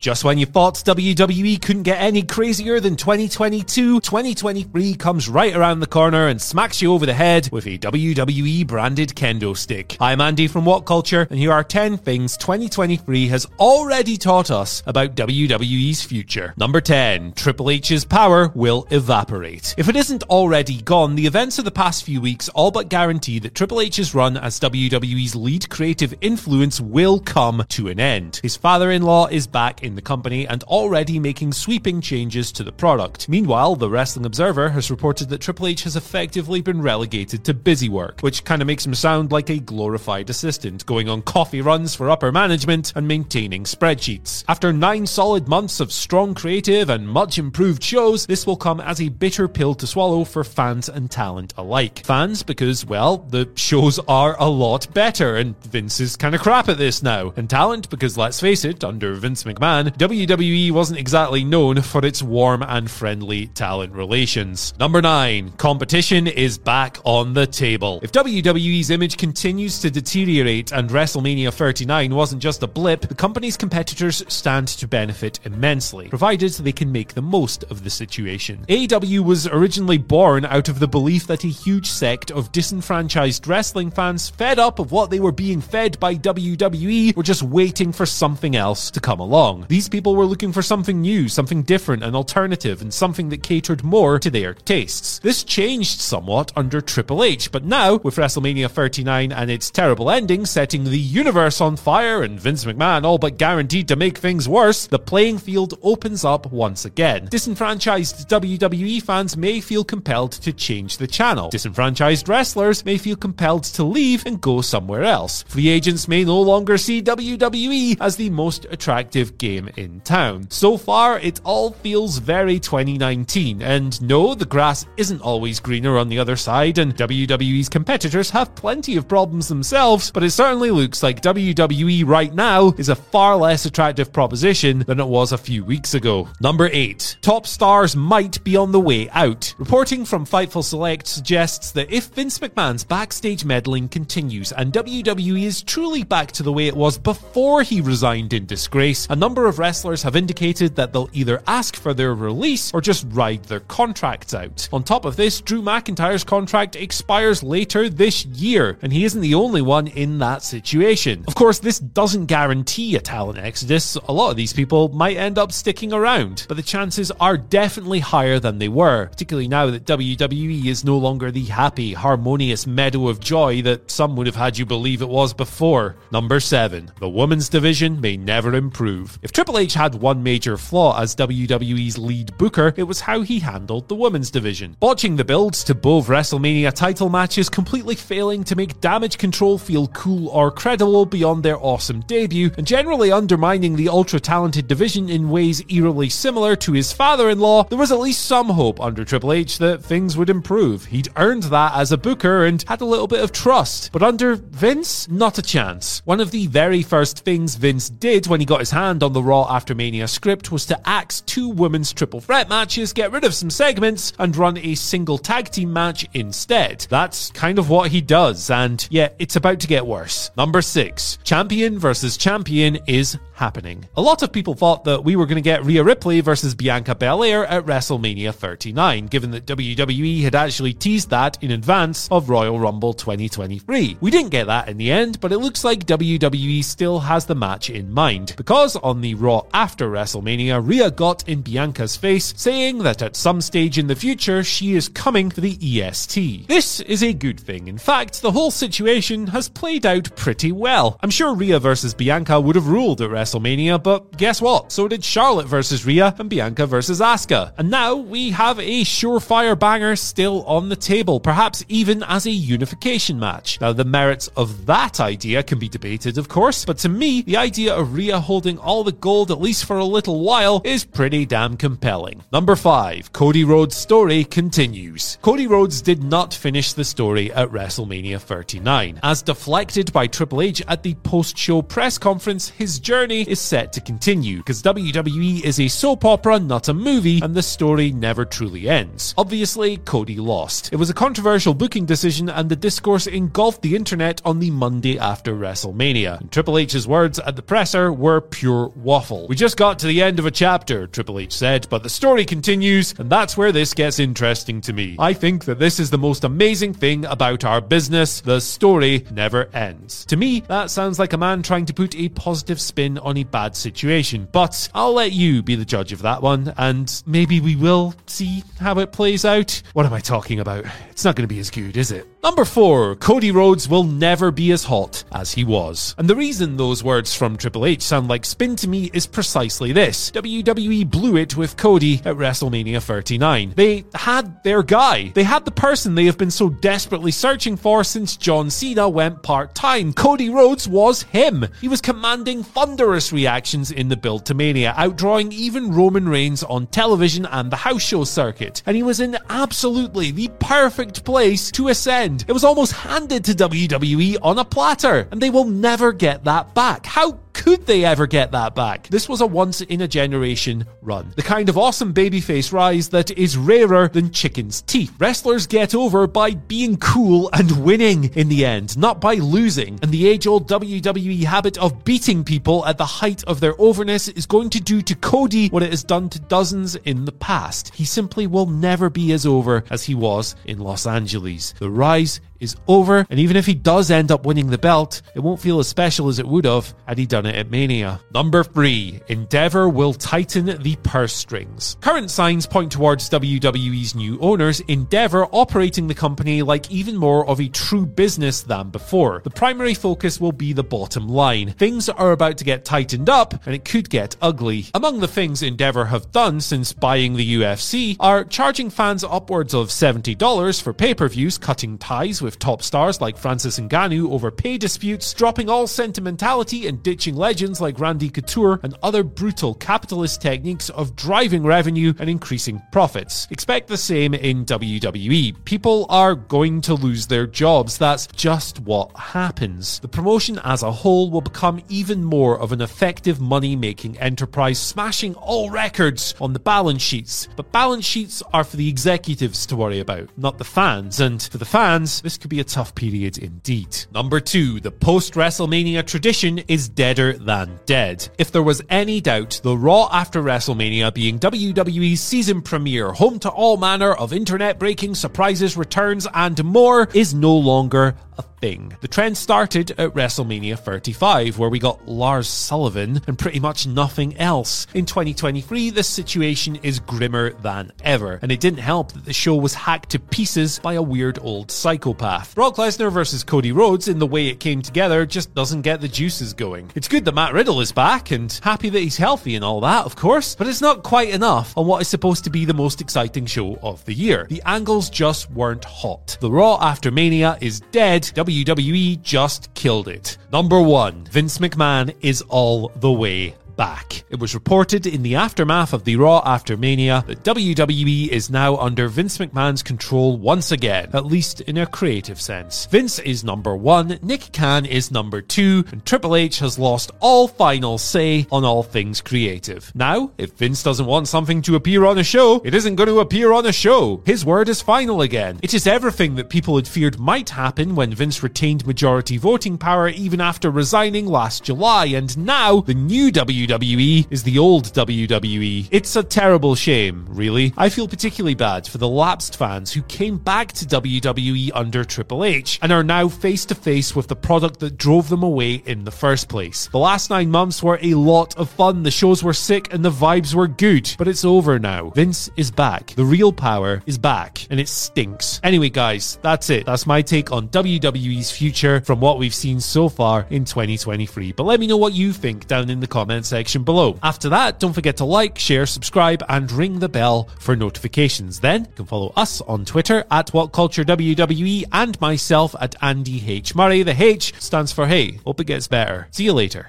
Just when you thought WWE couldn't get any crazier than 2022, 2023 comes right around the corner and smacks you over the head with a WWE branded kendo stick. I'm Andy from WhatCulture, and here are 10 things 2023 has already taught us about WWE's future. Number 10, Triple H's power will evaporate. If it isn't already gone, the events of the past few weeks all but guarantee that Triple H's run as WWE's lead creative influence will come to an end. His father-in-law is back in in the company and already making sweeping changes to the product. Meanwhile, the Wrestling Observer has reported that Triple H has effectively been relegated to busy work, which kind of makes him sound like a glorified assistant, going on coffee runs for upper management and maintaining spreadsheets. After nine solid months of strong creative and much improved shows, this will come as a bitter pill to swallow for fans and talent alike. Fans, because, well, the shows are a lot better, and Vince is kind of crap at this now. And talent, because let's face it, under Vince McMahon, WWE wasn't exactly known for its warm and friendly talent relations. Number 9. Competition is back on the table. If WWE's image continues to deteriorate and WrestleMania 39 wasn't just a blip, the company's competitors stand to benefit immensely, provided they can make the most of the situation. AEW was originally born out of the belief that a huge sect of disenfranchised wrestling fans fed up of what they were being fed by WWE were just waiting for something else to come along. These people were looking for something new, something different and alternative, and something that catered more to their tastes. This changed somewhat under Triple H, but now, with WrestleMania 39 and its terrible ending setting the universe on fire and Vince McMahon all but guaranteed to make things worse, the playing field opens up once again. Disenfranchised WWE fans may feel compelled to change the channel. Disenfranchised wrestlers may feel compelled to leave and go somewhere else. Free agents may no longer see WWE as the most attractive game game in town. So far, it all feels very 2019, and no, the grass isn't always greener on the other side, and WWE's competitors have plenty of problems themselves, but it certainly looks like WWE right now is a far less attractive proposition than it was a few weeks ago. Number 8. Top stars might be on the way out. Reporting from Fightful Select suggests that if Vince McMahon's backstage meddling continues and WWE is truly back to the way it was before he resigned in disgrace, a number of wrestlers have indicated that they'll either ask for their release or just ride their contracts out. On top of this, Drew McIntyre's contract expires later this year, and he isn't the only one in that situation. Of course, this doesn't guarantee a talent exodus. A lot of these people might end up sticking around, but the chances are definitely higher than they were, particularly now that WWE is no longer the happy, harmonious meadow of joy that some would have had you believe it was before. Number 7. The women's division may never improve. If Triple H had one major flaw as WWE's lead booker, it was how he handled the women's division. Botching the builds to both WrestleMania title matches, completely failing to make Damage CTRL feel cool or credible beyond their awesome debut, and generally undermining the ultra talented division in ways eerily similar to his father in law, there was at least some hope under Triple H that things would improve. He'd earned that as a booker and had a little bit of trust. But under Vince, not a chance. One of the very first things Vince did when he got his hand on the Raw After Mania script was to axe two women's triple threat matches, get rid of some segments, and run a single tag team match instead. That's kind of what he does, and yeah, it's about to get worse. Number six, champion versus champion is happening. A lot of people thought that we were going to get Rhea Ripley versus Bianca Belair at WrestleMania 39, given that WWE had actually teased that in advance of Royal Rumble 2023. We didn't get that in the end, but it looks like WWE still has the match in mind, because on the any Raw after WrestleMania, Rhea got in Bianca's face, saying that at some stage in the future she is coming for the EST. This is a good thing. In fact, the whole situation has played out pretty well. I'm sure Rhea versus Bianca would have ruled at WrestleMania, but guess what? So did Charlotte versus Rhea and Bianca versus Asuka. And now we have a surefire banger still on the table, perhaps even as a unification match. Now, the merits of that idea can be debated, of course, but to me, the idea of Rhea holding all the gold, at least for a little while, is pretty damn compelling. Number 5. Cody Rhodes' story continues. Cody Rhodes did not finish the story at WrestleMania 39. As deflected by Triple H at the post show press conference, his journey is set to continue, because WWE is a soap opera, not a movie, and the story never truly ends. Obviously, Cody lost. It was a controversial booking decision, and the discourse engulfed the internet on the Monday after WrestleMania. And Triple H's words at the presser were pure waffle. We just got to the end of a chapter, Triple H said, but the story continues, and that's where this gets interesting to me. I think that this is the most amazing thing about our business. The story never ends. To me, that sounds like a man trying to put a positive spin on a bad situation, but I'll let you be the judge of that one, and maybe we will see how it plays out. What am I talking about? It's not going to be as good, is it? Number four, Cody Rhodes will never be as hot as he was. And the reason those words from Triple H sound like spin to me is precisely this. WWE blew it with Cody at WrestleMania 39. They had their guy. They had the person they have been so desperately searching for since John Cena went part time. Cody Rhodes was him. He was commanding thunderous reactions in the build to Mania, outdrawing even Roman Reigns on television and the house show circuit. And he was in absolutely the perfect place to ascend it was almost handed to WWE on a platter, and they will never get that back. How could they ever get that back? This was a once in a generation run. The kind of awesome babyface rise that is rarer than chicken's teeth. Wrestlers get over by being cool and winning in the end, not by losing. And the age old WWE habit of beating people at the height of their overness is going to do to Cody what it has done to dozens in the past. He simply will never be as over as he was in Los Angeles. The rise is over, and even if he does end up winning the belt, it won't feel as special as it would have had he done it at Mania. Number 3. Endeavor will tighten the purse strings. Current signs point towards WWE's new owners, Endeavor, operating the company like even more of a true business than before. The primary focus will be the bottom line. Things are about to get tightened up, and it could get ugly. Among the things Endeavor have done since buying the UFC are charging fans upwards of $70 for pay-per-views, cutting ties with with top stars like Francis Ngannou over pay disputes, dropping all sentimentality and ditching legends like Randy Couture and other brutal capitalist techniques of driving revenue and increasing profits. Expect the same in WWE. People are going to lose their jobs. That's just what happens. The promotion as a whole will become even more of an effective money making enterprise, smashing all records on the balance sheets. But balance sheets are for the executives to worry about, not the fans. And for the fans, this could be a tough period indeed. Number two, the post WrestleMania tradition is deader than dead. If there was any doubt, the Raw after WrestleMania being WWE's season premiere, home to all manner of internet breaking surprises, returns, and more, is no longer a thing. The trend started at WrestleMania 35, where we got Lars Sullivan and pretty much nothing else. In 2023, the situation is grimmer than ever, and it didn't help that the show was hacked to pieces by a weird old psychopath. Brock Lesnar versus Cody Rhodes, in the way it came together, just doesn't get the juices going. It's good that Matt Riddle is back, and happy that he's healthy and all that, of course, but it's not quite enough on what is supposed to be the most exciting show of the year. The angles just weren't hot. The Raw after Mania is dead. WWE just killed it. Number one, Vince McMahon is all the way back. It was reported in the aftermath of the Raw After Mania that WWE is now under Vince McMahon's control once again, at least in a creative sense. Vince is number one, Nick Khan is number two, and Triple H has lost all final say on all things creative. Now, if Vince doesn't want something to appear on a show, it isn't going to appear on a show. His word is final again. It is everything that people had feared might happen when Vince retained majority voting power even after resigning last July, and now the new WWE WWE is the old WWE. It's a terrible shame, really. I feel particularly bad for the lapsed fans who came back to WWE under Triple H and are now face to face with the product that drove them away in the first place. The last nine months were a lot of fun. The shows were sick and the vibes were good, but it's over now. Vince is back. The real power is back, and it stinks. Anyway, guys, that's it. That's my take on WWE's future from what we've seen so far in 2023. But let me know what you think down in the comments section below. After that, don't forget to like, share, subscribe, and ring the bell for notifications. Then you can follow us on Twitter at WhatCulture WWE and myself at Andy H. Murray. The H stands for Hey. Hope it gets better. See you later.